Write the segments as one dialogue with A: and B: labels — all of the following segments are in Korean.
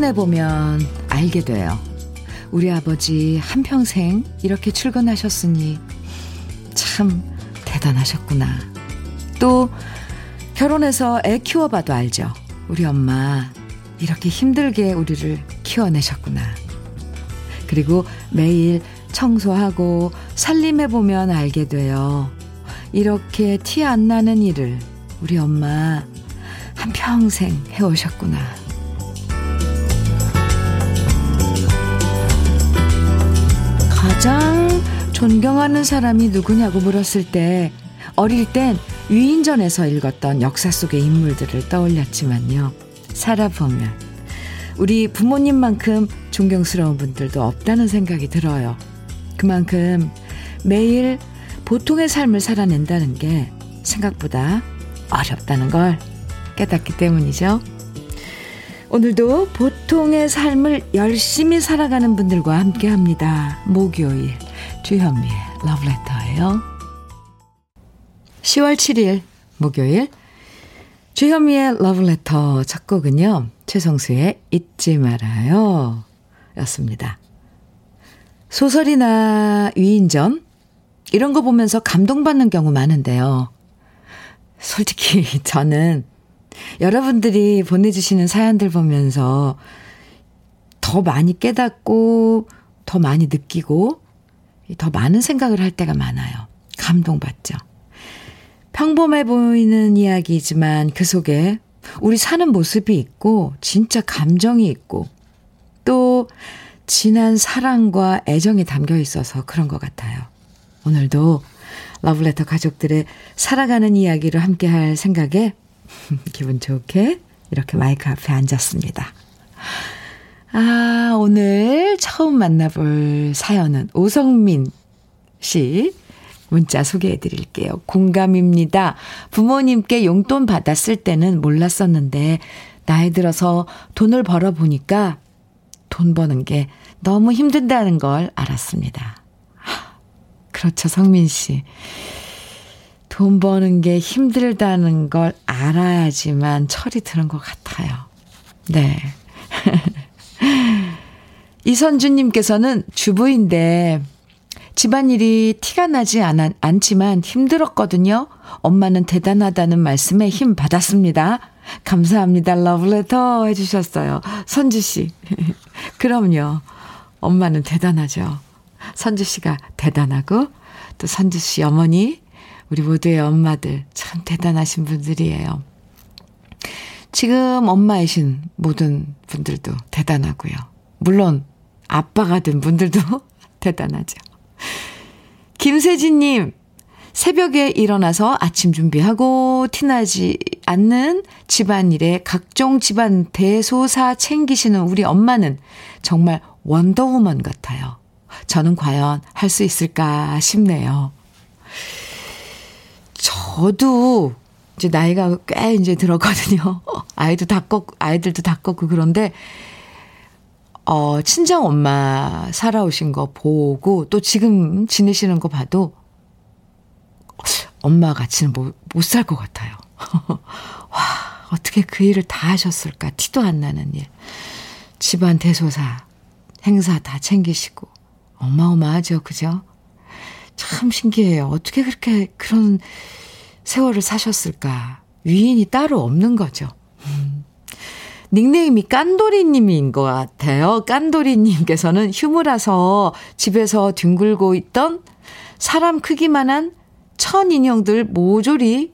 A: 매일 출근해 보면 알게 돼요. 우리 아버지 한평생 이렇게 출근하셨으니 참 대단하셨구나. 또 결혼해서 애 키워봐도 알죠. 우리 엄마 이렇게 힘들게 우리를 키워내셨구나. 그리고 매일 청소하고 살림해보면 알게 돼요. 이렇게 티 안 나는 일을 우리 엄마 한평생 해오셨구나. 가장 존경하는 사람이 누구냐고 물었을 때 어릴 땐 위인전에서 읽었던 역사 속의 인물들을 떠올렸지만요. 살아보면 우리 부모님만큼 존경스러운 분들도 없다는 생각이 들어요. 그만큼 매일 보통의 삶을 살아낸다는 게 생각보다 어렵다는 걸 깨닫기 때문이죠. 오늘도 보통의 삶을 열심히 살아가는 분들과 함께 합니다. 목요일 주현미의 러브레터예요. 10월 7일 목요일 주현미의 러브레터 첫 곡은요. 최성수의 잊지 말아요 였습니다. 소설이나 위인전 이런 거 보면서 감동받는 경우 많은데요. 솔직히 저는 여러분들이 보내주시는 사연들 보면서 더 많이 깨닫고 더 많이 느끼고 더 많은 생각을 할 때가 많아요. 감동받죠. 평범해 보이는 이야기지만 그 속에 우리 사는 모습이 있고 진짜 감정이 있고 또 진한 사랑과 애정이 담겨 있어서 그런 것 같아요. 오늘도 러블레터 가족들의 살아가는 이야기를 함께 할 생각에 기분 좋게 이렇게 마이크 앞에 앉았습니다. 아, 오늘 처음 만나볼 사연은 오성민 씨 문자 소개해 드릴게요. 공감입니다. 부모님께 용돈 받았을 때는 몰랐었는데, 나이 들어서 돈을 벌어보니까 돈 버는 게 너무 힘든다는 걸 알았습니다. 그렇죠, 성민 씨. 돈 버는 게 힘들다는 걸 알아야지만 철이 드는 것 같아요. 네. 이선주님께서는 주부인데 집안일이 티가 나지 않, 않지만 힘들었거든요. 엄마는 대단하다는 말씀에 힘 받았습니다. 감사합니다. 러브레터 해주셨어요. 선주씨. 그럼요. 엄마는 대단하죠. 선주씨가 대단하고, 또 선주씨 어머니, 우리 모두의 엄마들 참 대단하신 분들이에요. 지금 엄마이신 모든 분들도 대단하고요. 물론 아빠가 된 분들도 대단하죠. 김세진님, 새벽에 일어나서 아침 준비하고 티나지 않는 집안일에 각종 집안 대소사 챙기시는 우리 엄마는 정말 원더우먼 같아요. 저는 과연 할 수 있을까 싶네요. 저도 이제 나이가 꽤 이제 들었거든요. 아이도 다 컸고, 아이들도 다 컸고 그런데, 어, 친정 엄마 살아오신 거 보고 또 지금 지내시는 거 봐도 엄마 같이는 못 살 것 같아요. 와, 어떻게 그 일을 다 하셨을까? 티도 안 나는 일. 집안 대소사, 행사 다 챙기시고. 어마어마하죠, 그죠? 참 신기해요. 어떻게 그렇게 그런 세월을 사셨을까? 위인이 따로 없는 거죠. 음. 닉네임이 깐돌이님인 것 같아요. 깐돌이님께서는 휴무라서 집에서 뒹굴고 있던 사람 크기만한 천 인형들 모조리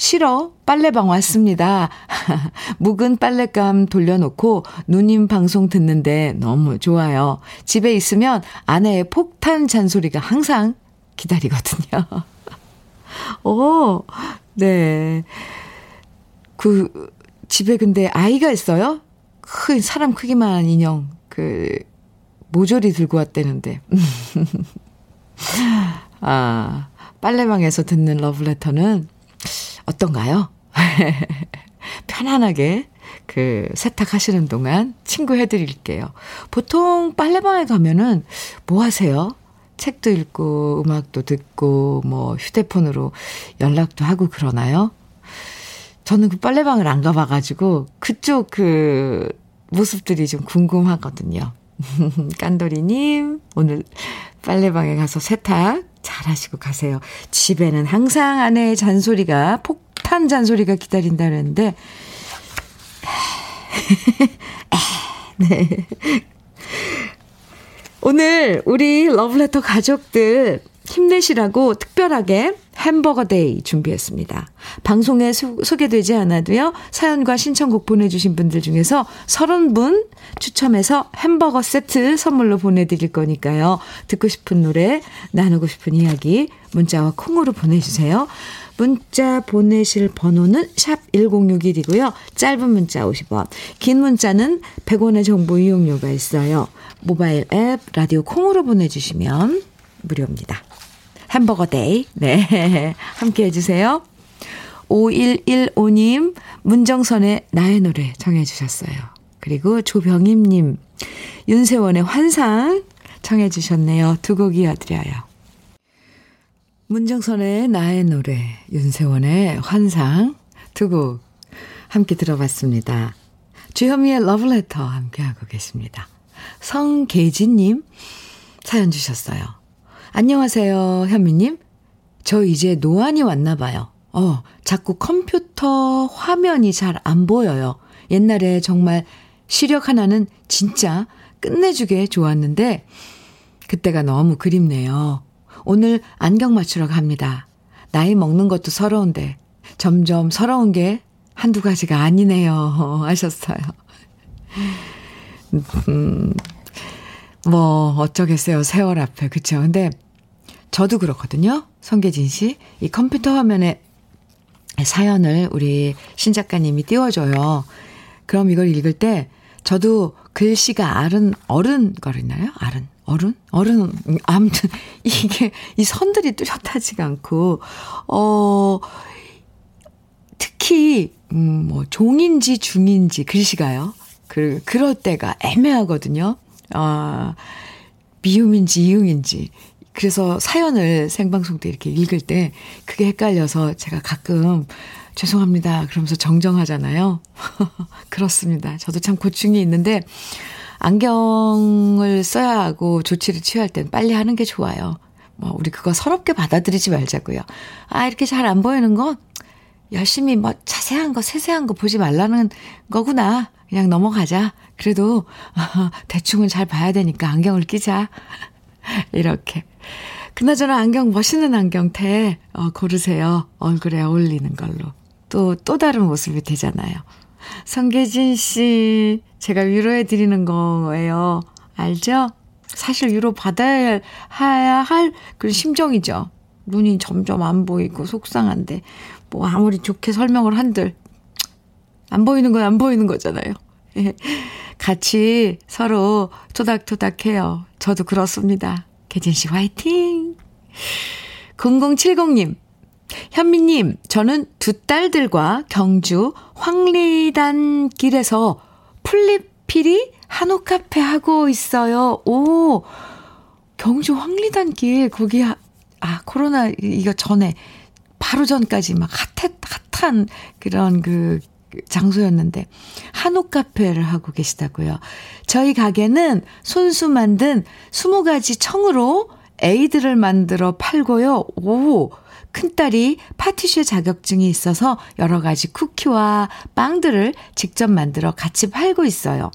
A: 실어 빨래방 왔습니다. 묵은 빨랫감 돌려놓고 누님 방송 듣는데 너무 좋아요. 집에 있으면 아내의 폭탄 잔소리가 항상 기다리거든요. 오, 네. 그, 집에 근데 아이가 있어요? 큰 사람 크기만 인형, 그, 모조리 들고 왔다는데. 아, 빨래방에서 듣는 러브레터는 어떤가요? 편안하게 그 세탁하시는 동안 친구 해드릴게요. 보통 빨래방에 가면은 뭐 하세요? 책도 읽고 음악도 듣고 뭐 휴대폰으로 연락도 하고 그러나요? 저는 그 빨래방을 안 가봐가지고 그쪽 그 모습들이 좀 궁금하거든요. 깐돌이님, 오늘 빨래방에 가서 세탁 잘 하시고 가세요. 집에는 항상 아내의 잔소리가, 폭탄 잔소리가 기다린다는데, 네. 오늘 우리 러브레터 가족들 힘내시라고 특별하게 햄버거 데이 준비했습니다. 방송에 소, 개되지 않아도요, 사연과 신청곡 보내주신 분들 중에서 30분 추첨해서 햄버거 세트 선물로 보내드릴 거니까요. 듣고 싶은 노래, 나누고 싶은 이야기, 문자와 콩으로 보내주세요. 문자 보내실 번호는 샵 1061이고요. 짧은 문자 50원, 긴 문자는 100원의 정보 이용료가 있어요. 모바일 앱, 라디오 콩으로 보내주시면 무료입니다. 햄버거 데이. 네. 함께 해주세요. 5115님, 문정선의 나의 노래 청해주셨어요. 그리고 조병임님, 윤세원의 환상 청해주셨네요. 두 곡 이어드려요. 문정선의 나의 노래, 윤세원의 환상 두 곡 함께 들어봤습니다. 주현미의 러브레터 함께하고 계십니다. 성계진님 사연 주셨어요. 안녕하세요, 현미님. 저 이제 노안이 왔나 봐요. 어, 자꾸 컴퓨터 화면이 잘 안 보여요. 옛날에 정말 시력 하나는 진짜 끝내주게 좋았는데, 그때가 너무 그립네요. 오늘 안경 맞추러 갑니다. 나이 먹는 것도 서러운데, 점점 서러운 게 한두 가지가 아니네요. 하셨어요. 음, 뭐, 어쩌겠어요. 세월 앞에. 그쵸. 근데 저도 그렇거든요. 성계진 씨. 이 컴퓨터 화면에 사연을 우리 신 작가님이 띄워줘요. 그럼 이걸 읽을 때 저도 글씨가 아른, 어른거리나요? 아른, 어른? 어른, 아무튼 이게, 이 선들이 뚜렷하지가 않고, 어, 특히, 음, 뭐, 종인지 중인지 글씨가요. 그, 그럴 때가 애매하거든요. 아, 미음인지 이응인지. 그래서 사연을 생방송 때 이렇게 읽을 때 그게 헷갈려서 제가 가끔 죄송합니다. 그러면서 정정하잖아요. 그렇습니다. 저도 참 고충이 있는데 안경을 써야 하고 조치를 취할 땐 빨리 하는 게 좋아요. 뭐 우리 그거 서럽게 받아들이지 말자고요. 아 이렇게 잘 안 보이는 거 열심히 뭐 자세한 거 세세한 거 보지 말라는 거구나. 그냥 넘어가자. 그래도 대충은 잘 봐야 되니까 안경을 끼자. 이렇게. 그나저나 안경 멋있는 안경테 어, 고르세요. 얼굴에 어울리는 걸로. 또, 또 다른 모습이 되잖아요. 성계진 씨, 제가 위로해 드리는 거예요. 알죠? 사실 위로 받아야 할 그런 심정이죠. 눈이 점점 안 보이고 속상한데, 뭐 아무리 좋게 설명을 한들, 안 보이는 건 안 보이는 거잖아요. 예. 같이 서로 토닥토닥 해요. 저도 그렇습니다. 개진 씨 화이팅! 0070님, 현미님, 저는 두 딸들과 경주 황리단 길에서 풀리피리 한옥 카페 하고 있어요. 오, 경주 황리단 길, 거기, 아, 코로나 이거 전에, 바로 전까지 막 핫했, 핫한 그런 그 장소였는데 한옥 카페를 하고 계시다고요. 저희 가게는 손수 만든 20가지 청으로 에이드를 만들어 팔고요. 오! 큰딸이 파티쉐 자격증이 있어서 여러 가지 쿠키와 빵들을 직접 만들어 같이 팔고 있어요.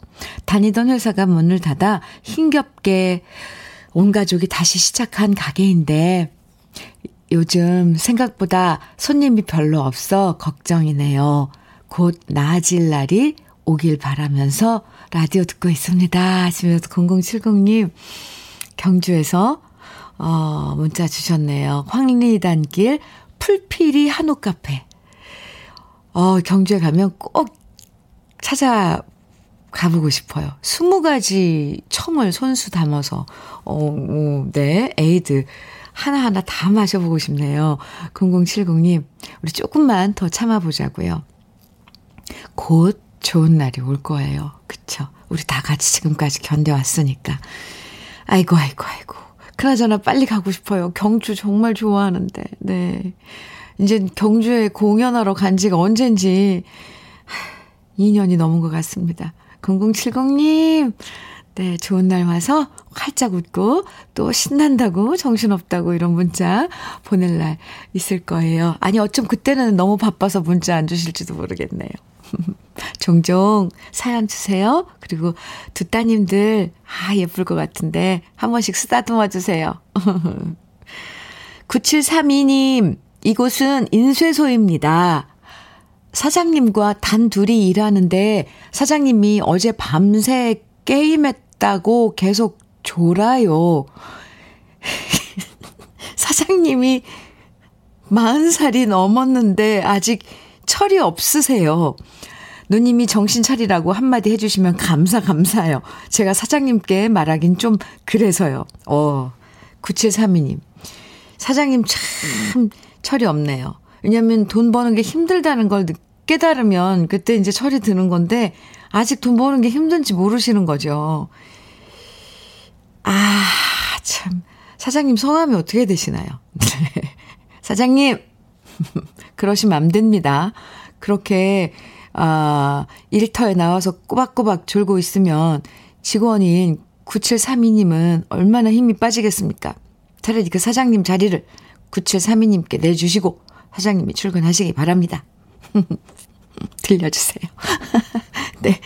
A: 다니던 회사가 문을 닫아 힘겹게 온 가족이 다시 시작한 가게인데 요즘 생각보다 손님이 별로 없어 걱정이네요. 곧 나아질 날이 오길 바라면서 라디오 듣고 있습니다. 하시면서 0070님 경주에서 어, 문자 주셨네요. 황리단길 풀피리 한옥 카페. 어, 경주에 가면 꼭 찾아 가보고 싶어요. 20가지 청을 손수 담아서, 어, 어, 네, 에이드. 하나하나 다 마셔보고 싶네요. 0070님, 우리 조금만 더 참아보자고요. 곧 좋은 날이 올 거예요. 그쵸? 우리 다 같이 지금까지 견뎌왔으니까. 아이고, 아이고, 아이고. 그나저나 빨리 가고 싶어요. 경주 정말 좋아하는데. 네. 이제 경주에 공연하러 간 지가 언젠지 2년이 넘은 것 같습니다. 0070님, 네, 좋은 날 와서 활짝 웃고 또 신난다고 정신없다고 이런 문자 보낼 날 있을 거예요. 아니, 어쩜 그때는 너무 바빠서 문자 안 주실지도 모르겠네요. 종종 사연 주세요. 그리고 두 따님들, 아, 예쁠 것 같은데 한 번씩 쓰다듬어 주세요. 9732님, 이곳은 인쇄소입니다. 사장님과 단 둘이 일하는데 사장님이 어제 밤새 게임했다고 계속 졸아요. 사장님이 40살이 넘었는데 아직 철이 없으세요. 누님이 정신 차리라고 한마디 해주시면 감사, 감사해요. 제가 사장님께 말하긴 좀 그래서요. 어, 9732님. 사장님 참 철이 없네요. 왜냐면 돈 버는 게 힘들다는 걸 깨달으면 그때 이제 철이 드는 건데 아직 돈 버는 게 힘든지 모르시는 거죠. 아, 참. 사장님 성함이 어떻게 되시나요? 네. 사장님, 그러시면 안 됩니다. 그렇게, 아, 일터에 나와서 꼬박꼬박 졸고 있으면 직원인 9732님은 얼마나 힘이 빠지겠습니까? 차라리 그 사장님 자리를 9732님께 내주시고 사장님이 출근하시기 바랍니다. 들려주세요. 네.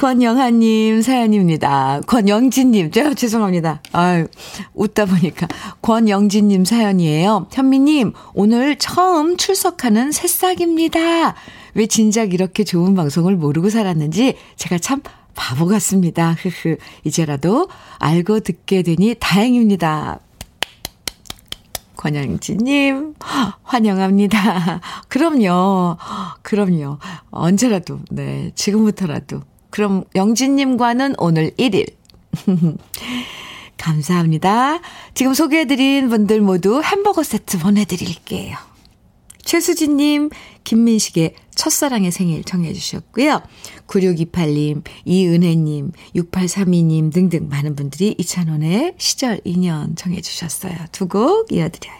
A: 권영하님 사연입니다. 권영진님, 제가 죄송합니다. 아유, 웃다 보니까. 권영진님 사연이에요. 현미님, 오늘 처음 출석하는 새싹입니다. 왜 진작 이렇게 좋은 방송을 모르고 살았는지 제가 참 바보 같습니다. 흐흐. 이제라도 알고 듣게 되니 다행입니다. 권영진님, 환영합니다. 그럼요. 그럼요. 언제라도, 네. 지금부터라도. 그럼 영진님과는 오늘 1일. 감사합니다. 지금 소개해드린 분들 모두 햄버거 세트 보내드릴게요. 최수진님, 김민식의 첫사랑의 생일 청해주셨고요. 9628님, 이은혜님, 6832님 등등 많은 분들이 이찬원의 시절 인연 청해주셨어요. 두 곡 이어드려요.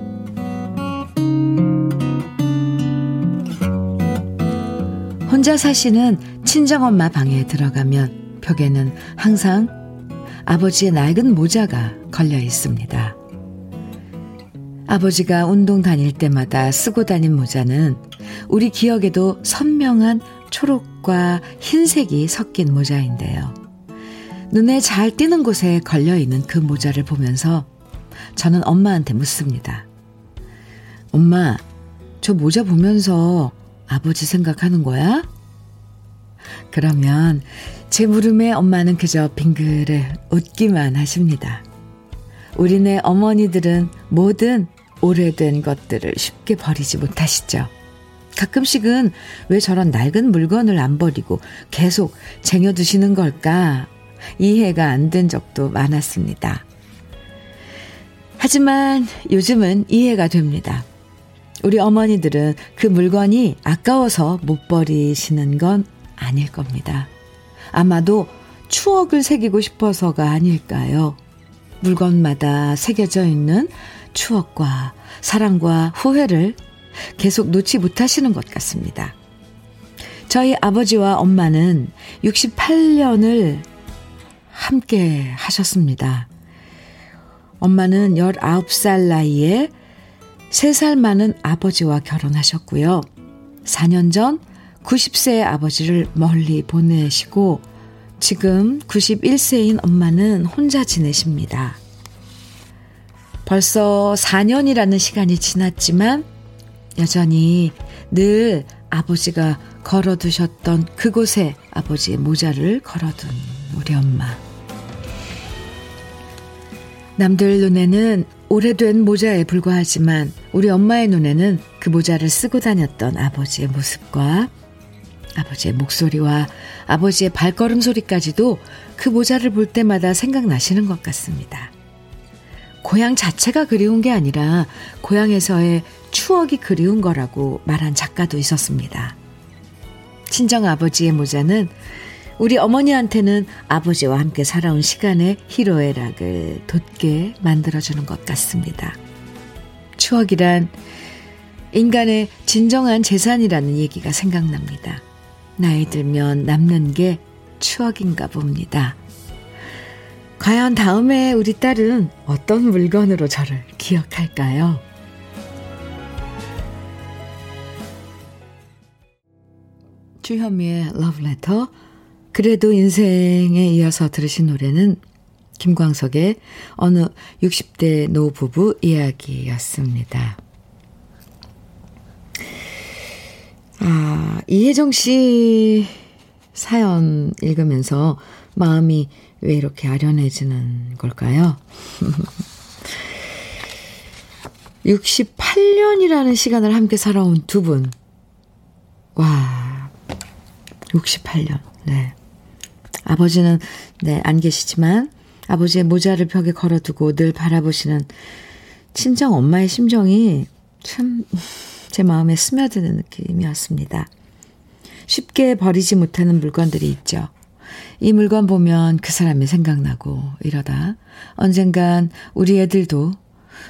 A: 혼자 사시는 친정엄마 방에 들어가면 벽에는 항상 아버지의 낡은 모자가 걸려 있습니다. 아버지가 운동 다닐 때마다 쓰고 다닌 모자는 우리 기억에도 선명한 초록과 흰색이 섞인 모자인데요. 눈에 잘 띄는 곳에 걸려 있는 그 모자를 보면서 저는 엄마한테 묻습니다. 엄마, 저 모자 보면서 아버지 생각하는 거야? 그러면 제 물음에 엄마는 그저 빙그레 웃기만 하십니다. 우리네 어머니들은 뭐든 오래된 것들을 쉽게 버리지 못하시죠. 가끔씩은 왜 저런 낡은 물건을 안 버리고 계속 쟁여두시는 걸까 이해가 안 된 적도 많았습니다. 하지만 요즘은 이해가 됩니다. 우리 어머니들은 그 물건이 아까워서 못 버리시는 건 아닐 겁니다. 아마도 추억을 새기고 싶어서가 아닐까요? 물건마다 새겨져 있는 추억과 사랑과 후회를 계속 놓지 못하시는 것 같습니다. 저희 아버지와 엄마는 68년을 함께 하셨습니다. 엄마는 19살 나이에 3살 많은 아버지와 결혼하셨고요. 4년 전 90세의 아버지를 멀리 보내시고 지금 91세인 엄마는 혼자 지내십니다. 벌써 4년이라는 시간이 지났지만 여전히 늘 아버지가 걸어두셨던 그곳에 아버지의 모자를 걸어둔 우리 엄마. 남들 눈에는 오래된 모자에 불과하지만 우리 엄마의 눈에는 그 모자를 쓰고 다녔던 아버지의 모습과 아버지의 목소리와 아버지의 발걸음 소리까지도 그 모자를 볼 때마다 생각나시는 것 같습니다. 고향 자체가 그리운 게 아니라 고향에서의 추억이 그리운 거라고 말한 작가도 있었습니다. 친정 아버지의 모자는 우리 어머니한테는 아버지와 함께 살아온 시간의 희로애락을 돋게 만들어주는 것 같습니다. 추억이란 인간의 진정한 재산이라는 얘기가 생각납니다. 나이 들면 남는 게 추억인가 봅니다. 과연 다음에 우리 딸은 어떤 물건으로 저를 기억할까요? 주현미의 러브레터 그래도 인생에 이어서 들으신 노래는 김광석의 어느 60대 노부부 이야기였습니다. 아, 이혜정 씨 사연 읽으면서 마음이 왜 이렇게 아련해지는 걸까요? 68년이라는 시간을 함께 살아온 두 분. 와, 68년. 네. 아버지는, 네, 안 계시지만, 아버지의 모자를 벽에 걸어두고 늘 바라보시는 친정 엄마의 심정이 참, 제 마음에 스며드는 느낌이었습니다. 쉽게 버리지 못하는 물건들이 있죠. 이 물건 보면 그 사람이 생각나고 이러다 언젠간 우리 애들도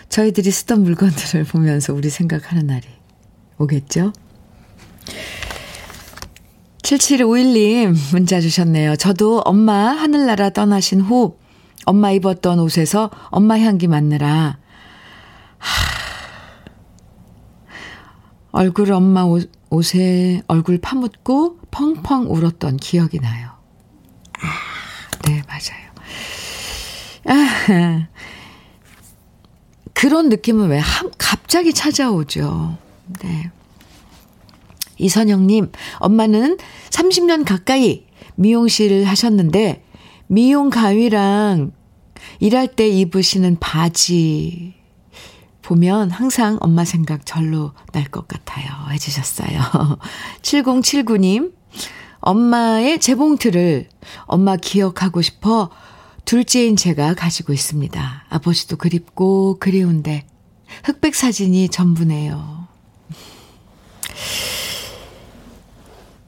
A: 저희들이 쓰던 물건들을 보면서 우리 생각하는 날이 오겠죠? 7751님 문자 주셨네요. 저도 엄마 하늘나라 떠나신 후 엄마 입었던 옷에서 엄마 향기 맡느라 하, 얼굴 엄마 옷, 옷에 얼굴 파묻고 펑펑 울었던 기억이 나요. 아, 네, 맞아요. 아, 그런 느낌은 왜 한, 갑자기 찾아오죠. 네. 이선영님, 엄마는 30년 가까이 미용실을 하셨는데, 미용 가위랑 일할 때 입으시는 바지 보면 항상 엄마 생각 절로 날 것 같아요. 해주셨어요. 7079님, 엄마의 재봉틀을 엄마 기억하고 싶어 둘째인 제가 가지고 있습니다. 아버지도 그립고 그리운데 흑백 사진이 전부네요.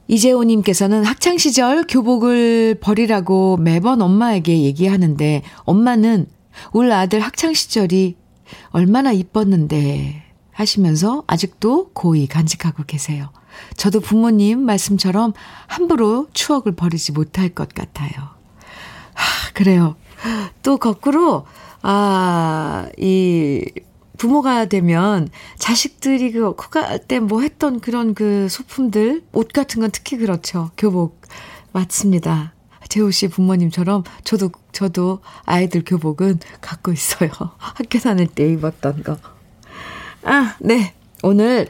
A: 이재호님께서는 학창시절 교복을 버리라고 매번 엄마에게 얘기하는데 엄마는 울 아들 학창시절이 얼마나 이뻤는데 하시면서 아직도 고이 간직하고 계세요. 저도 부모님 말씀처럼 함부로 추억을 버리지 못할 것 같아요. 하, 그래요. 또 거꾸로, 아, 이, 부모가 되면 자식들이 그 커갈 때뭐 했던 그런 그 소품들, 옷 같은 건 특히 그렇죠. 교복. 맞습니다. 재호 씨 부모님처럼 저도, 저도 아이들 교복은 갖고 있어요. 학교 다닐 때 입었던 거. 아, 네. 오늘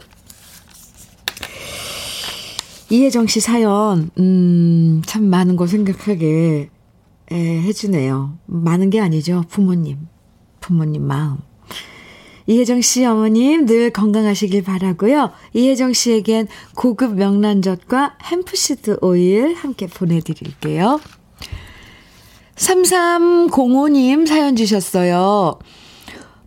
A: 이혜정 씨 사연, 음, 참 많은 걸 생각하게 에, 해주네요. 많은 게 아니죠. 부모님. 부모님 마음. 이혜정 씨 어머님 늘 건강하시길 바라고요. 이혜정 씨에겐 고급 명란젓과 햄프시드 오일 함께 보내드릴게요. 3305님 사연 주셨어요.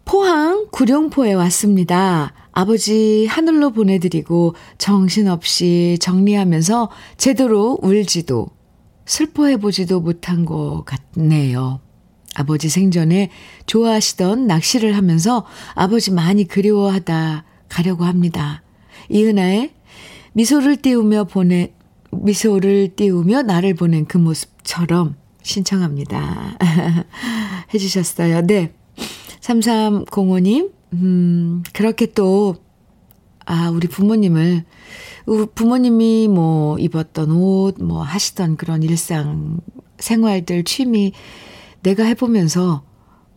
A: 포항 구룡포에 왔습니다. 아버지 하늘로 보내드리고 정신없이 정리하면서 제대로 울지도 슬퍼해보지도 못한 것 같네요. 아버지 생전에 좋아하시던 낚시를 하면서 아버지 많이 그리워하다 가려고 합니다. 이은아의 미소를 띄우며 보내, 미소를 띄우며 나를 보낸 그 모습처럼 신청합니다. 해주셨어요. 네. 3305님, 음, 그렇게 또, 아, 우리 부모님을, 부모님이 뭐 입었던 옷, 뭐 하시던 그런 일상 생활들, 취미, 내가 해보면서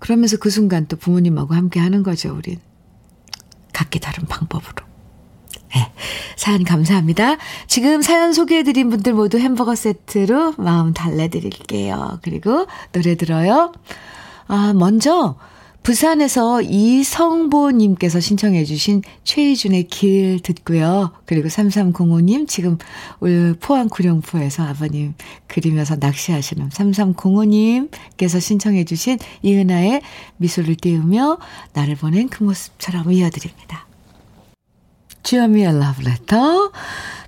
A: 그러면서 그 순간 또 부모님하고 함께 하는 거죠, 우린. 각기 다른 방법으로. 네. 사연 감사합니다. 지금 사연 소개해드린 분들 모두 햄버거 세트로 마음 달래드릴게요. 그리고 노래 들어요. 아, 먼저 부산에서 이성보님께서 신청해주신 최희준의 길 듣고요. 그리고 3305님, 지금 포항 구룡포에서 아버님 그리면서 낚시하시는 3305님께서 신청해주신 이은아의 미소를 띄우며 나를 보낸 그 모습처럼 이어드립니다. 주현미의 러브레터.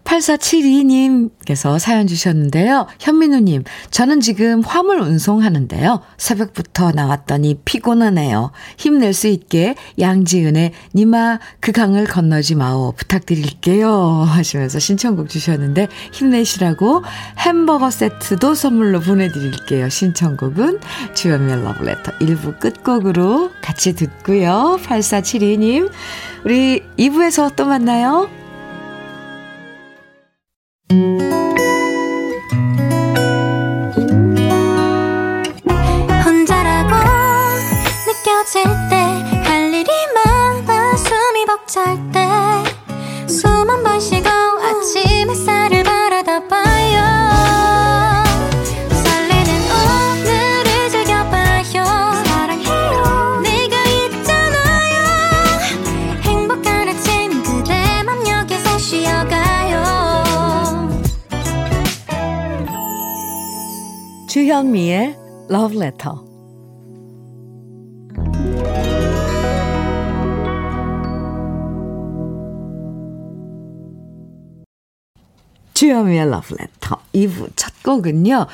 A: 8472님께서 사연 주셨는데요. 현민우님, 저는 지금 화물 운송하는데요. 새벽부터 나왔더니 피곤하네요. 힘낼 수 있게 양지은의 니마 그 강을 건너지 마오 부탁드릴게요. 하시면서 신청곡 주셨는데 힘내시라고 햄버거 세트도 선물로 보내드릴게요. 신청곡은 주현미의 러브레터 1부 끝곡으로 같이 듣고요. 8472님, 우리 2부에서 또 만나요.
B: 혼자라고 느껴질 때 할 일이 많아 숨이 벅찰 때
A: 주현미의 Love Letter. 주현미의 Love Letter 2부 첫 곡은요.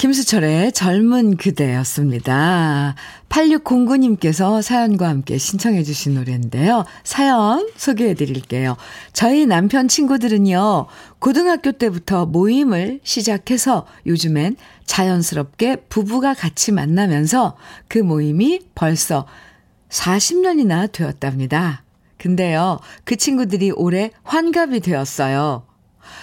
A: 김수철의 젊은 그대였습니다. 8609님께서 사연과 함께 신청해 주신 노래인데요. 사연 소개해 드릴게요. 저희 남편 친구들은요, 고등학교 때부터 모임을 시작해서 요즘엔 자연스럽게 부부가 같이 만나면서 그 모임이 벌써 40년이나 되었답니다. 근데요, 그 친구들이 올해 환갑이 되었어요.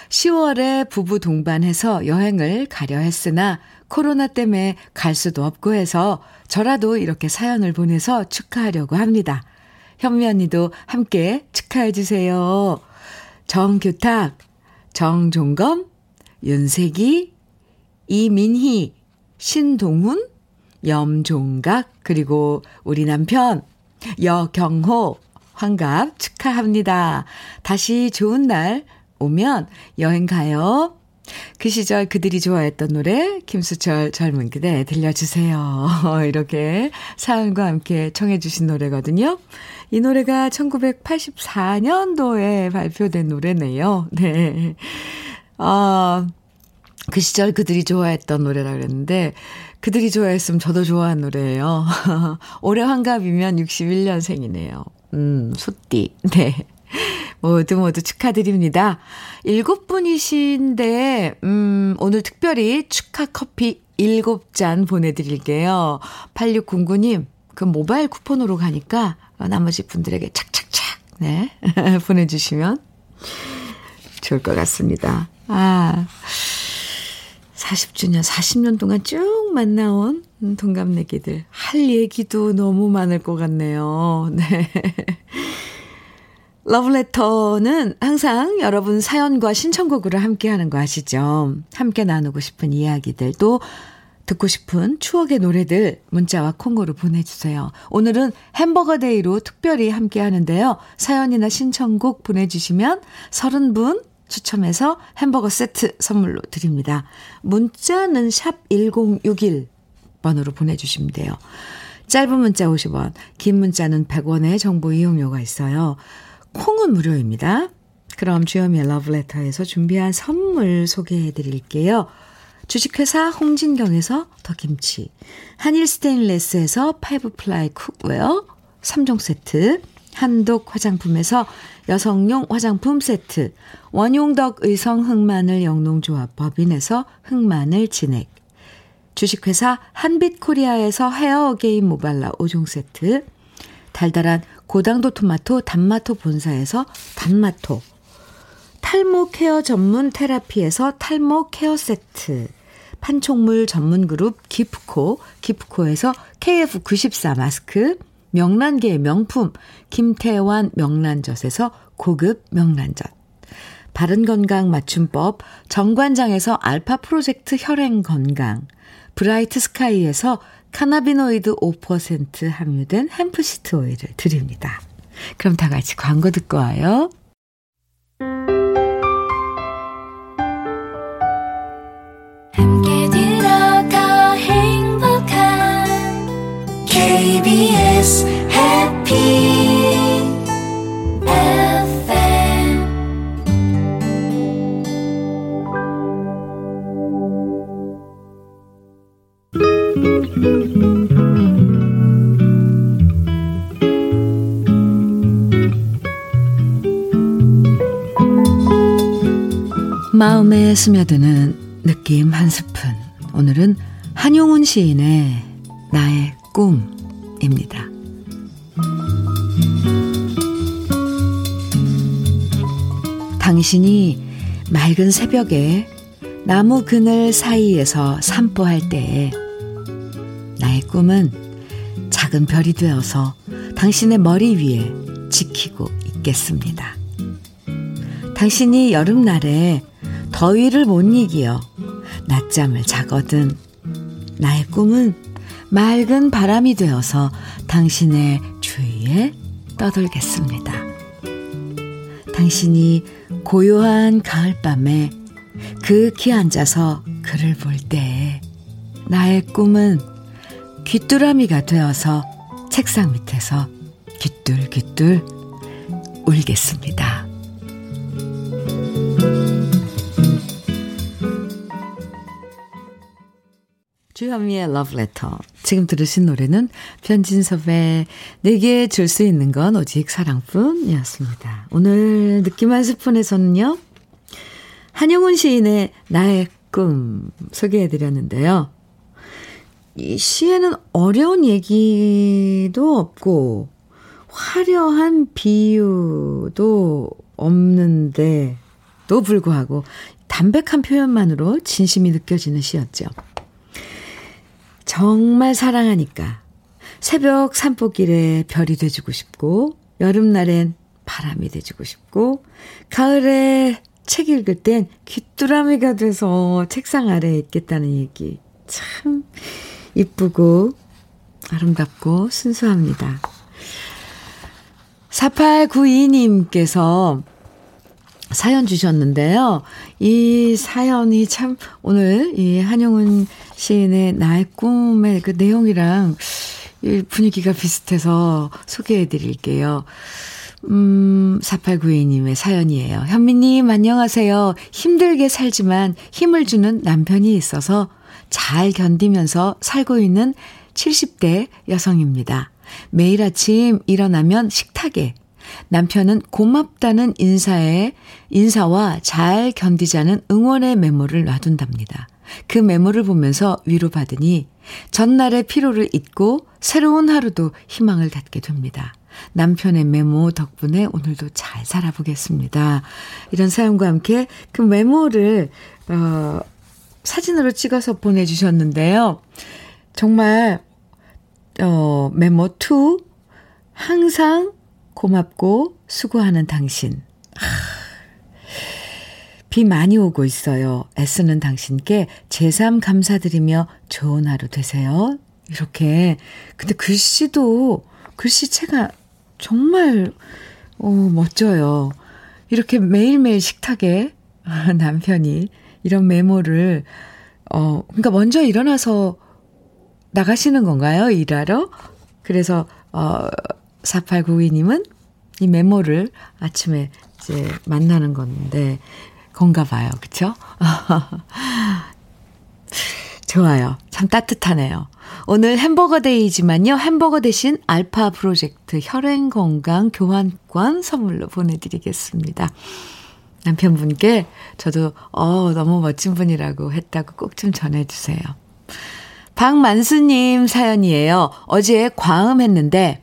A: 10월에 부부 동반해서 여행을 가려 했으나 코로나 때문에 갈 수도 없고 해서 저라도 이렇게 사연을 보내서 축하하려고 합니다. 현미 언니도 함께 축하해 주세요. 정규탁, 정종검, 윤세기, 이민희, 신동훈, 염종각, 그리고 우리 남편, 여경호, 환갑 축하합니다. 다시 좋은 날 오면 여행 가요. 그 시절 그들이 좋아했던 노래 김수철 젊은 그대 들려주세요. 이렇게 사연과 함께 청해 주신 노래거든요. 이 노래가 1984년도에 발표된 노래네요. 네. 아, 그 시절 그들이 좋아했던 노래라 그랬는데 그들이 좋아했으면 저도 좋아한 노래예요. 올해 환갑이면 61년생이네요. 음, 소띠. 네. 모두 모두 축하드립니다. 일곱 분이신데, 음, 오늘 특별히 축하 커피 일곱 잔 보내드릴게요. 8609님, 그 모바일 쿠폰으로 가니까 나머지 분들에게 착착착, 네, 보내주시면 좋을 것 같습니다. 아, 40주년, 40년 동안 쭉 만나온 동갑내기들. 할 얘기도 너무 많을 것 같네요. 네. 러브레터는 항상 여러분 사연과 신청곡으로 함께 하는 거 아시죠? 함께 나누고 싶은 이야기들도 듣고 싶은 추억의 노래들 문자와 콩으로 보내주세요. 오늘은 햄버거 데이로 특별히 함께 하는데요. 사연이나 신청곡 보내주시면 30분 추첨해서 햄버거 세트 선물로 드립니다. 문자는 샵 1061번으로 보내주시면 돼요. 짧은 문자 50원, 긴 문자는 100원의 정보 이용료가 있어요. 콩은 무료입니다. 그럼 주현미의 러브레터에서 준비한 선물 소개해 드릴게요. 주식회사 홍진경에서 더김치, 한일 스테인레스에서 five ply cookware 3종 세트, 한독 화장품에서 여성용 화장품 세트, 원용덕 의성 흑마늘 영농조합 법인에서 흑마늘 진액, 주식회사 한빛코리아에서 헤어 어게인 모발라 5종 세트, 달달한 고당도 토마토 단마토 본사에서 단마토, 탈모 케어 전문 테라피에서 탈모 케어 세트, 판촉물 전문 그룹 기프코, 기프코에서 KF94 마스크, 명란계의 명품 김태환 명란젓에서 고급 명란젓, 바른 건강 맞춤법 정관장에서 알파 프로젝트 혈행 건강, 브라이트 스카이에서 카나비노이드 5% 함유된 햄프시드 오일을 드립니다. 그럼 다 같이 광고 듣고 와요. 스며드는 느낌 한 스푼. 오늘은 한용운 시인의 나의 꿈입니다. 당신이 맑은 새벽에 나무 그늘 사이에서 산보할 때에 나의 꿈은 작은 별이 되어서 당신의 머리 위에 지키고 있겠습니다. 당신이 여름날에 더위를 못 이기어 낮잠을 자거든 나의 꿈은 맑은 바람이 되어서 당신의 주위에 떠돌겠습니다. 당신이 고요한 가을밤에 그윽히 앉아서 글을 볼때 나의 꿈은 귀뚜라미가 되어서 책상 밑에서 귀뚤귀뚤 울겠습니다. 주현미의 러브레터. 지금 들으신 노래는 편진섭의 내게 줄 수 있는 건 오직 사랑뿐 이었습니다. 오늘 느낌 한 스푼에서는요, 한영훈 시인의 나의 꿈 소개해 드렸는데요. 이 시에는 어려운 얘기도 없고, 화려한 비유도 없는데도 불구하고 담백한 표현만으로 진심이 느껴지는 시였죠. 정말 사랑하니까 새벽 산보길에 별이 돼주고 싶고 여름날엔 바람이 돼주고 싶고 가을에 책 읽을 땐 귀뚜라미가 돼서 책상 아래에 있겠다는 얘기 참 이쁘고 아름답고 순수합니다. 4892님께서 사연 주셨는데요. 이 사연이 참 오늘 이 한용운 시인의 나의 꿈의 그 내용이랑 분위기가 비슷해서 소개해 드릴게요. 음, 4892님의 사연이에요. 현미님, 안녕하세요. 힘들게 살지만 힘을 주는 남편이 있어서 잘 견디면서 살고 있는 70대 여성입니다. 매일 아침 일어나면 식탁에 남편은 고맙다는 인사에, 인사와 잘 견디자는 응원의 메모를 놔둔답니다. 그 메모를 보면서 위로받으니 전날의 피로를 잊고 새로운 하루도 희망을 갖게 됩니다. 남편의 메모 덕분에 오늘도 잘 살아보겠습니다. 이런 사연과 함께 그 메모를, 어, 사진으로 찍어서 보내 주셨는데요. 정말, 어, 메모 2, 항상 고맙고 수고하는 당신. 비 많이 오고 있어요. 애쓰는 당신께 제삼 감사드리며 좋은 하루 되세요. 이렇게. 근데 글씨도, 글씨체가 정말, 어, 멋져요. 이렇게 매일매일 식탁에 남편이 이런 메모를, 어, 그러니까 먼저 일어나서 나가시는 건가요? 일하러? 그래서, 어, 4892님은 이 메모를 아침에 이제 만나는 건데, 건가 봐요. 그쵸? 좋아요. 참 따뜻하네요. 오늘 햄버거 데이지만요. 햄버거 대신 알파 프로젝트 혈행 건강 교환권 선물로 보내드리겠습니다. 남편분께 저도 어 너무 멋진 분이라고 했다고 꼭 좀 전해주세요. 박만수님 사연이에요. 어제 과음했는데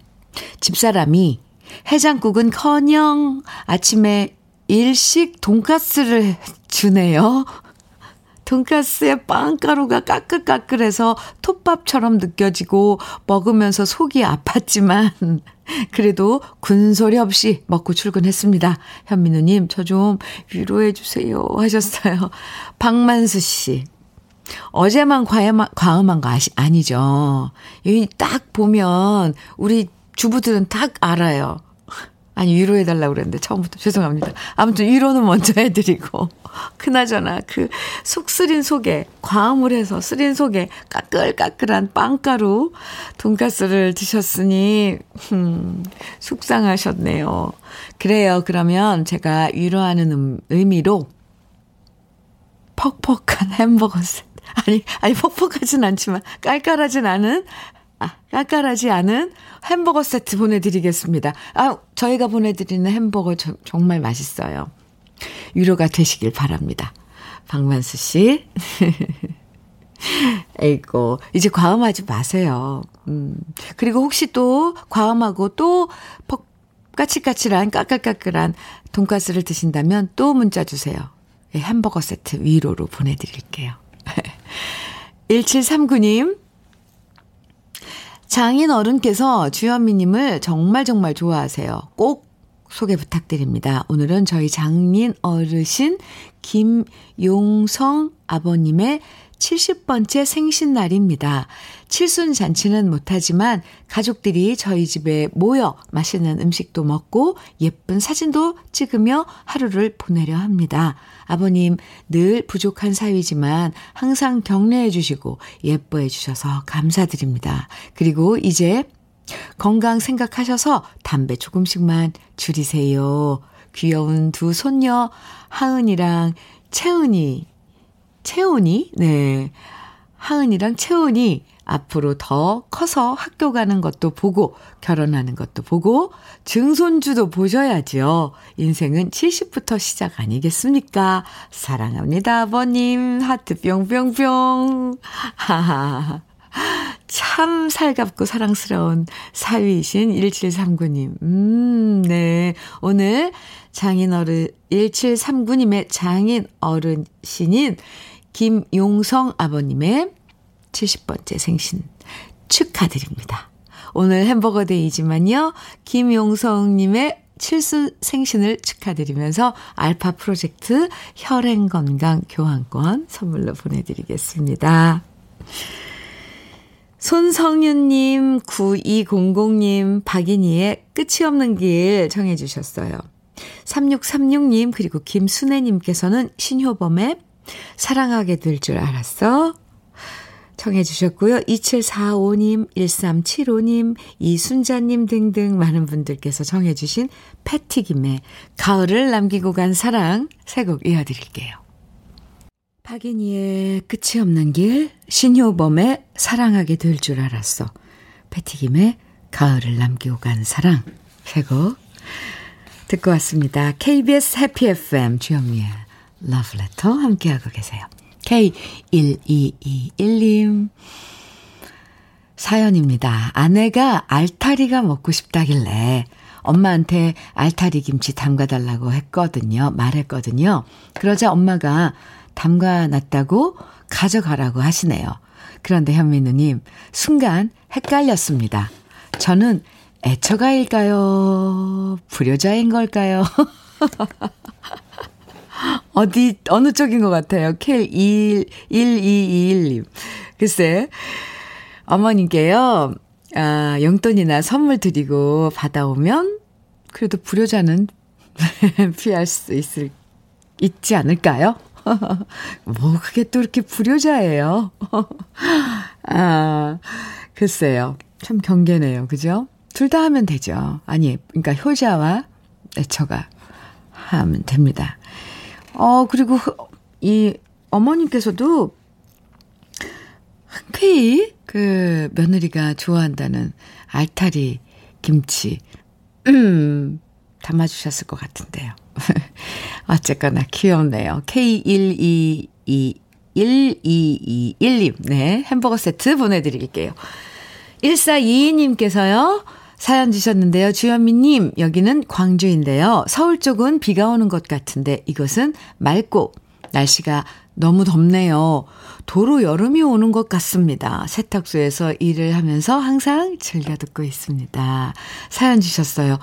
A: 집사람이 해장국은 커녕 아침에 일식 돈가스를 주네요. 돈가스의 빵가루가 까끌까끌해서 톱밥처럼 느껴지고 먹으면서 속이 아팠지만 그래도 군소리 없이 먹고 출근했습니다. 현민우님, 저 좀 위로해 주세요. 하셨어요. 박만수 씨. 어제만 과음한, 과음한 거 아시, 아니죠. 여기 딱 보면 우리 주부들은 딱 알아요. 아니, 위로해달라고 그랬는데, 처음부터 죄송합니다. 아무튼 위로는 먼저 해드리고. 그나저나, 그, 속 쓰린 속에, 과음을 해서 쓰린 속에 까끌까끌한 빵가루 돈가스를 드셨으니, 음, 속상하셨네요. 그래요. 그러면 제가 위로하는 음, 의미로, 퍽퍽한 햄버거 세트. 아니, 아니, 퍽퍽하진 않지만, 깔깔하진 않은 아, 깔깔하지 않은 햄버거 세트 보내드리겠습니다. 아, 저희가 보내드리는 햄버거 저, 정말 맛있어요. 위로가 되시길 바랍니다. 박만수 씨. 에이고, 이제 과음하지 마세요. 음. 그리고 혹시 또 과음하고 또 퍽, 까칠까칠한 까끌까끌한 돈가스를 드신다면 또 문자 주세요. 예, 햄버거 세트 위로로 보내드릴게요. 1739님, 장인 어른께서 주현미님을 정말 정말 좋아하세요. 꼭 소개 부탁드립니다. 오늘은 저희 장인 어르신 김용성 아버님의 70번째 생신날입니다. 칠순 잔치는 못하지만 가족들이 저희 집에 모여 맛있는 음식도 먹고 예쁜 사진도 찍으며 하루를 보내려 합니다. 아버님 늘 부족한 사위지만 항상 격려해 주시고 예뻐해 주셔서 감사드립니다. 그리고 이제 건강 생각하셔서 담배 조금씩만 줄이세요. 귀여운 두 손녀 하은이랑 채은이 채은이 네. 하은이랑 채은이 앞으로 더 커서 학교 가는 것도 보고 결혼하는 것도 보고 증손주도 보셔야지요. 인생은 70부터 시작 아니겠습니까? 사랑합니다, 아버님. 하트 뿅뿅뿅. 하하. 참 살갑고 사랑스러운 사위이신 1739님. 음, 네. 오늘 장인 어른, 1739님의 장인 어른 신인 김용성 아버님의 70번째 생신 축하드립니다. 오늘 햄버거 데이지만요. 김용성님의 칠순 생신을 축하드리면서 알파 프로젝트 혈행건강 교환권 선물로 보내드리겠습니다. 손성윤님, 9200님, 박인희의 끝이 없는 길 청해주셨어요. 3636님, 그리고 김순애님께서는 신효범의 사랑하게 될 줄 알았어. 청해 주셨고요. 2745님, 1375님, 이순자님 등등 많은 분들께서 청해 주신 패티김의 가을을 남기고 간 사랑 세 곡 이어드릴게요. 박인희의 끝이 없는 길, 신효범의 사랑하게 될 줄 알았어. 패티김의 가을을 남기고 간 사랑 세 곡 듣고 왔습니다. KBS 해피 FM 주영미의 러브레터 함께하고 계세요. K1221님 사연입니다. 아내가 알타리가 먹고 싶다길래 엄마한테 알타리 김치 담가달라고 했거든요. 말했거든요. 그러자 엄마가 담가놨다고 가져가라고 하시네요. 그런데 현민우님, 순간 헷갈렸습니다. 저는 애처가일까요? 불효자인 걸까요? 어디, 어느 쪽인 것 같아요. K1221님. 글쎄, 어머님께요, 아, 용돈이나 선물 드리고 받아오면, 그래도 불효자는 피할 수 있을, 있지 않을까요? 뭐, 그게 또 이렇게 불효자예요. 아, 글쎄요. 참 경계네요. 그죠? 둘 다 하면 되죠. 아니, 그러니까 효자와 애처가 하면 됩니다. 어, 그리고 이 어머님께서도 흔쾌히 그 며느리가 좋아한다는 알타리 김치, 음, 담아주셨을 것 같은데요. 어쨌거나 귀엽네요. K122, 1221님, 네, 햄버거 세트 보내드릴게요. 1422님께서요, 사연 주셨는데요. 주현미님, 여기는 광주인데요. 서울 쪽은 비가 오는 것 같은데 이것은 맑고 날씨가 너무 덥네요. 도로 여름이 오는 것 같습니다. 세탁소에서 일을 하면서 항상 즐겨 듣고 있습니다. 사연 주셨어요.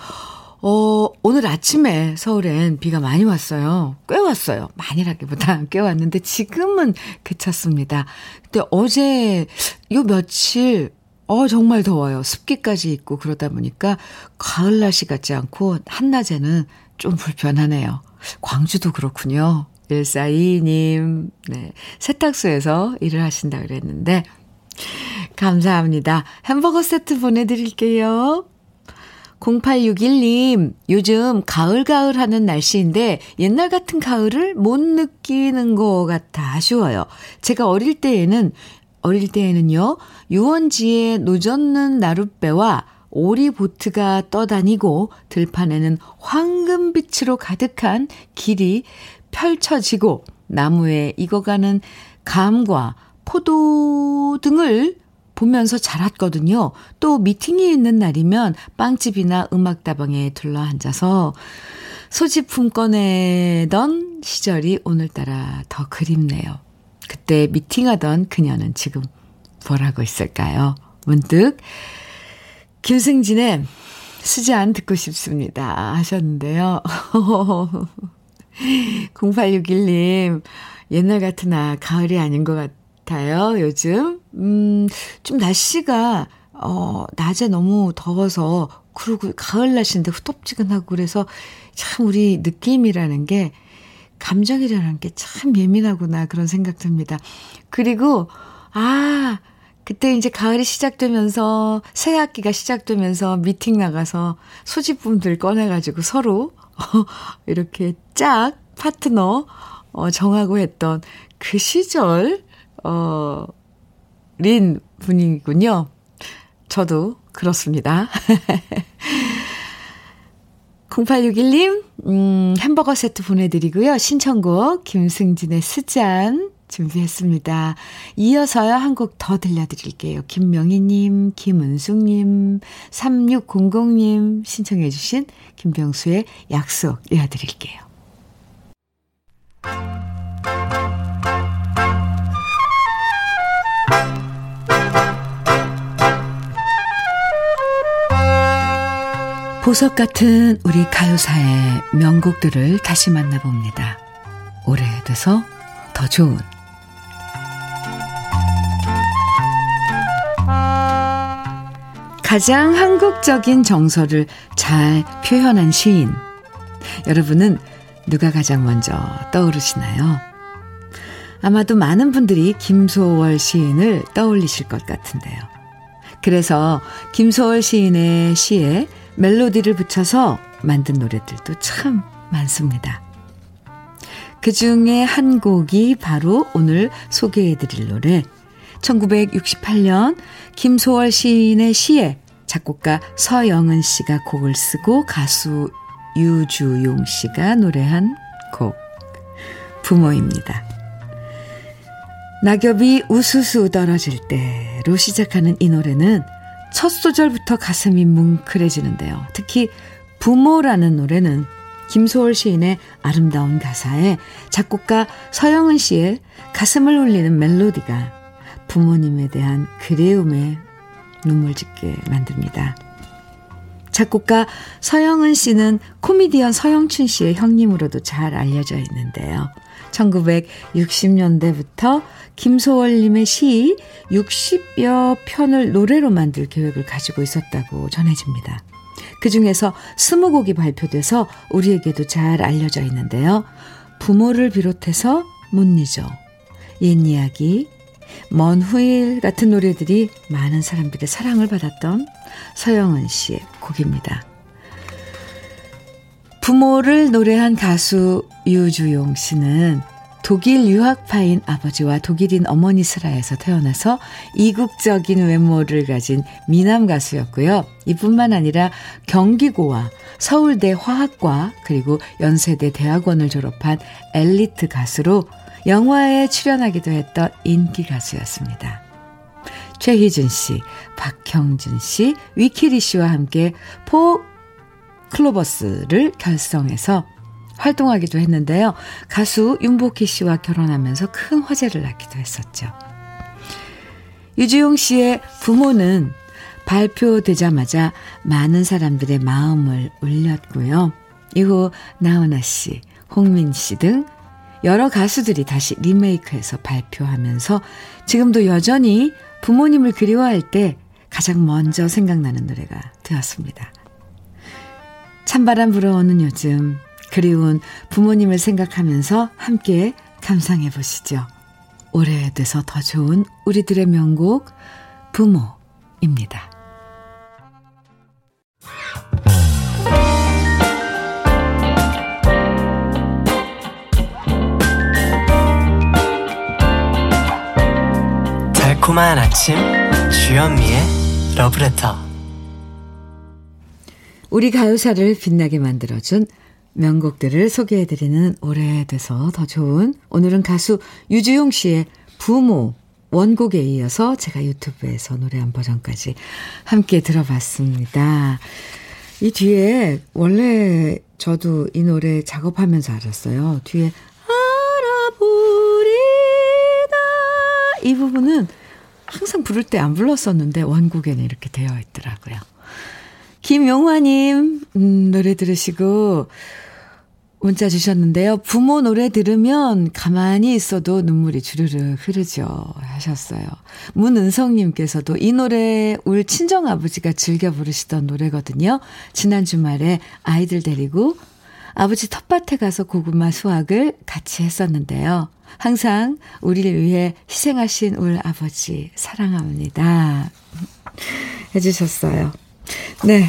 A: 어, 오늘 아침에 서울엔 비가 많이 왔어요. 꽤 왔어요. 많이라기보다 꽤 왔는데 지금은 그쳤습니다. 근데 어제 요 며칠 어, 정말 더워요. 습기까지 있고 그러다 보니까 가을 날씨 같지 않고 한낮에는 좀 불편하네요. 광주도 그렇군요. 1422님, 네. 세탁소에서 일을 하신다 그랬는데, 감사합니다. 햄버거 세트 보내드릴게요. 0861님, 요즘 가을가을 하는 날씨인데 옛날 같은 가을을 못 느끼는 것 같아 아쉬워요. 제가 어릴 때에는, 어릴 때에는요, 유원지에 노젓는 나룻배와 오리보트가 떠다니고 들판에는 황금빛으로 가득한 길이 펼쳐지고 나무에 익어가는 감과 포도 등을 보면서 자랐거든요. 또 미팅이 있는 날이면 빵집이나 음악다방에 둘러앉아서 소지품 꺼내던 시절이 오늘따라 더 그립네요. 그때 미팅하던 그녀는 지금 뭘 하고 있을까요? 문득 김승진의 수잔 듣고 싶습니다 하셨는데요. 0861님, 옛날 아, 가을이 아닌 것 같아요, 요즘. 음, 좀 날씨가, 어, 낮에 너무 더워서, 그리고 가을 날씨인데 후덥지근하고 그래서 참 우리 느낌이라는 게, 감정이라는 게 참 예민하구나, 그런 생각 듭니다. 그리고, 아, 그때 이제 가을이 시작되면서, 새 학기가 시작되면서 미팅 나가서 소지품들 꺼내가지고 서로 이렇게 짝 파트너 어, 정하고 했던 그 시절 어, 린 분이군요. 저도 그렇습니다. 0861님, 음, 햄버거 세트 보내드리고요. 신청곡 김승진의 스잔 준비했습니다. 이어서요, 한 곡 더 들려드릴게요. 김명희님, 김은숙님, 3600님 신청해주신 김병수의 약속 이어드릴게요. 보석 같은 우리 가요사의 명곡들을 다시 만나봅니다. 오래돼서 더 좋은 가장 한국적인 정서를 잘 표현한 시인. 여러분은 누가 가장 먼저 떠오르시나요? 아마도 많은 분들이 김소월 시인을 떠올리실 것 같은데요. 그래서 김소월 시인의 시에 멜로디를 붙여서 만든 노래들도 참 많습니다. 그 중에 한 곡이 바로 오늘 소개해 드릴 노래 1968년 김소월 시인의 시에 작곡가 서영은 씨가 곡을 쓰고 가수 유주용 씨가 노래한 곡 부모입니다. 낙엽이 우수수 떨어질 때로 시작하는 이 노래는 첫 소절부터 가슴이 뭉클해지는데요. 특히 부모라는 노래는 김소월 시인의 아름다운 가사에 작곡가 서영은 씨의 가슴을 울리는 멜로디가 부모님에 대한 그리움에 눈물 짓게 만듭니다. 작곡가 서영은 씨는 코미디언 서영춘 씨의 형님으로도 잘 알려져 있는데요. 1960년대부터 김소월님의 시 60여 편을 노래로 만들 계획을 가지고 있었다고 전해집니다. 그 중에서 20곡이 발표돼서 우리에게도 잘 알려져 있는데요. 부모를 비롯해서 못 잊어, 옛 이야기, 먼 후일 같은 노래들이 많은 사람들의 사랑을 받았던 서영은 씨의 곡입니다. 부모를 노래한 가수 유주용 씨는 독일 유학파인 아버지와 독일인 어머니 슬하에서 태어나서 이국적인 외모를 가진 미남 가수였고요. 이뿐만 아니라 경기고와 서울대 화학과 그리고 연세대 대학원을 졸업한 엘리트 가수로 영화에 출연하기도 했던 인기 가수였습니다. 최희준 씨, 박형준 씨, 위키리 씨와 함께 포 클로버스를 결성해서 활동하기도 했는데요. 가수 윤복희 씨와 결혼하면서 큰 화제를 낳기도 했었죠. 유지용 씨의 부모는 발표되자마자 많은 사람들의 마음을 울렸고요. 이후 나훈아 씨, 홍민 씨 등 여러 가수들이 다시 리메이크해서 발표하면서 지금도 여전히 부모님을 그리워할 때 가장 먼저 생각나는 노래가 되었습니다. 찬바람 불어오는 요즘 그리운 부모님을 생각하면서 함께 감상해 보시죠. 오래돼서 더 좋은 우리들의 명곡 부모입니다.
C: 달콤한 아침 주현미의 러브레터
A: 우리 가요사를 빛나게 만들어준 명곡들을 소개해드리는 오래돼서 더 좋은 오늘은 가수 유주용 씨의 부모 원곡에 이어서 제가 유튜브에서 노래한 버전까지 함께 들어봤습니다. 이 뒤에 원래 저도 이 노래 작업하면서 알았어요. 뒤에 알아보리다 이 부분은 항상 부를 때 안 불렀었는데 원곡에는 이렇게 되어 있더라고요. 김용화님, 음, 노래 들으시고 문자 주셨는데요. 부모 노래 들으면 가만히 있어도 눈물이 주르륵 흐르죠. 하셨어요. 문은성님께서도 이 노래 울 친정아버지가 즐겨 부르시던 노래거든요. 지난 주말에 아이들 데리고 아버지 텃밭에 가서 고구마 수확을 같이 했었는데요. 항상 우리를 위해 희생하신 울 아버지 사랑합니다. 해주셨어요. 네.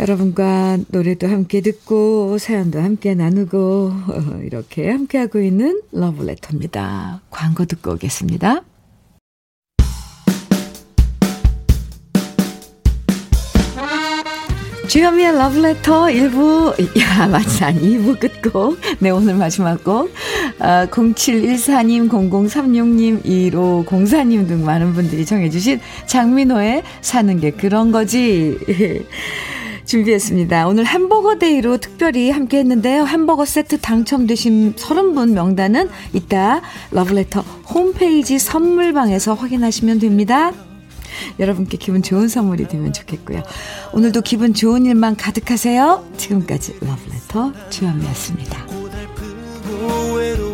A: 여러분과 노래도 함께 듣고 사연도 함께 나누고 이렇게 함께하고 있는 러브레터입니다. 광고 듣고 오겠습니다. 주현미의 러브레터 1부, 야, 맞아, 2부 끝곡. 네, 오늘 마지막 곡. 아, 0714님, 0036님, 1504님 등 많은 분들이 정해주신 장민호의 사는 게 그런 거지. 준비했습니다. 오늘 햄버거 데이로 특별히 함께 했는데요. 햄버거 세트 당첨되신 30분 명단은 이따 러브레터 홈페이지 선물방에서 확인하시면 됩니다. 여러분께 기분 좋은 선물이 되면 좋겠고요. 오늘도 기분 좋은 일만 가득하세요. 지금까지 러브레터 주현미였습니다. ruero